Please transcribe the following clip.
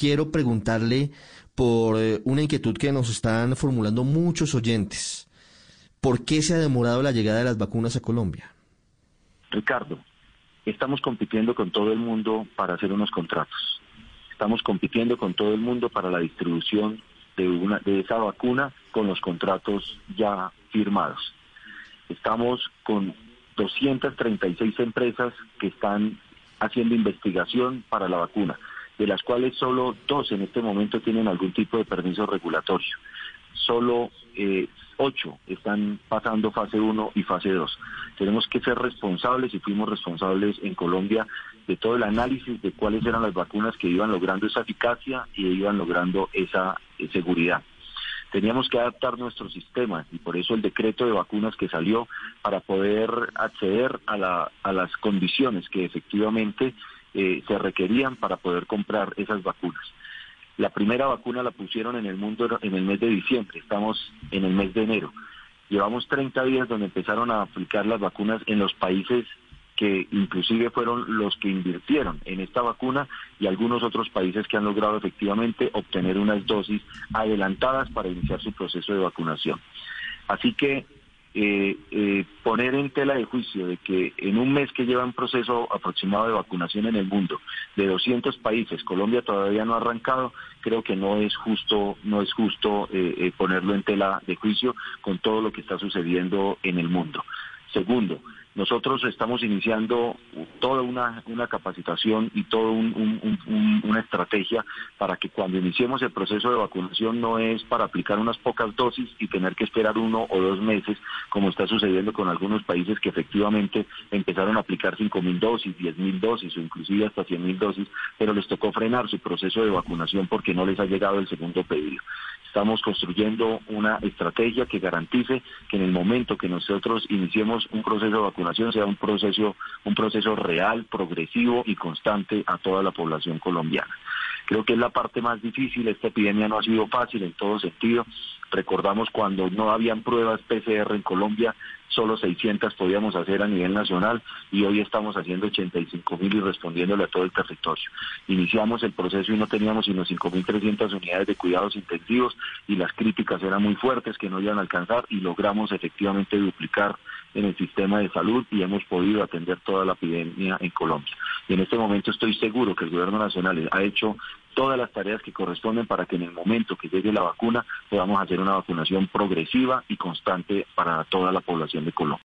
quiero preguntarle por eh, una inquietud que nos están formulando muchos oyentes. ¿Por qué se ha demorado la llegada de las vacunas a Colombia? Ricardo, estamos compitiendo con todo el mundo para hacer unos contratos. Estamos compitiendo con todo el mundo para la distribución de, una, de esa vacuna con los contratos ya firmados. Estamos con 236 empresas que están haciendo investigación para la vacuna, de las cuales solo dos en este momento tienen algún tipo de permiso regulatorio. Solo eh, ocho están pasando fase 1 y fase 2. Tenemos que ser responsables y fuimos responsables en Colombia de todo el análisis de cuáles eran las vacunas que iban logrando esa eficacia y iban logrando esa eh, seguridad teníamos que adaptar nuestro sistema y por eso el decreto de vacunas que salió para poder acceder a, las condiciones que efectivamente eh, se requerían para poder comprar esas vacunas. La primera vacuna la pusieron en el mundo en el mes de diciembre, estamos en el mes de enero. Llevamos 30 días donde empezaron a aplicar las vacunas en los países que inclusive fueron los que invirtieron en esta vacuna y algunos otros países que han logrado efectivamente obtener unas dosis adelantadas para iniciar su proceso de vacunación. Así que eh, eh, poner en tela de juicio de que en un mes que lleva un proceso aproximado de vacunación en el mundo de 200 países, Colombia todavía no ha arrancado, creo que no es justo, no es justo eh, ponerlo en tela de juicio con todo lo que está sucediendo en el mundo. Segundo, nosotros estamos iniciando toda una, capacitación y toda una estrategia para que cuando iniciemos el proceso de vacunación no es para aplicar unas pocas dosis y tener que esperar uno o dos meses, como está sucediendo con algunos países que efectivamente empezaron a aplicar 5.000 dosis, 10.000 dosis o inclusive hasta 100.000 dosis, pero les tocó frenar su proceso de vacunación porque no les ha llegado el segundo pedido. Estamos construyendo una estrategia que garantice que en el momento que nosotros iniciemos un proceso de vacunación sea un proceso, un proceso real, progresivo y constante a toda la población colombiana. Creo que es la parte más difícil, esta epidemia no ha sido fácil en todo sentido. Recordamos cuando no habían pruebas PCR en Colombia, solo 600 podíamos hacer a nivel nacional y hoy estamos haciendo 85 mil y respondiéndole a todo el territorio. Iniciamos el proceso y no teníamos sino 5.300 unidades de cuidados intensivos y las críticas eran muy fuertes que no iban a alcanzar y logramos efectivamente duplicar en el sistema de salud y hemos podido atender toda la epidemia en Colombia. Y en este momento estoy seguro que el gobierno nacional ha hecho todas las tareas que corresponden para que en el momento que llegue la vacuna podamos hacer una vacunación progresiva y constante para toda la población de Colombia.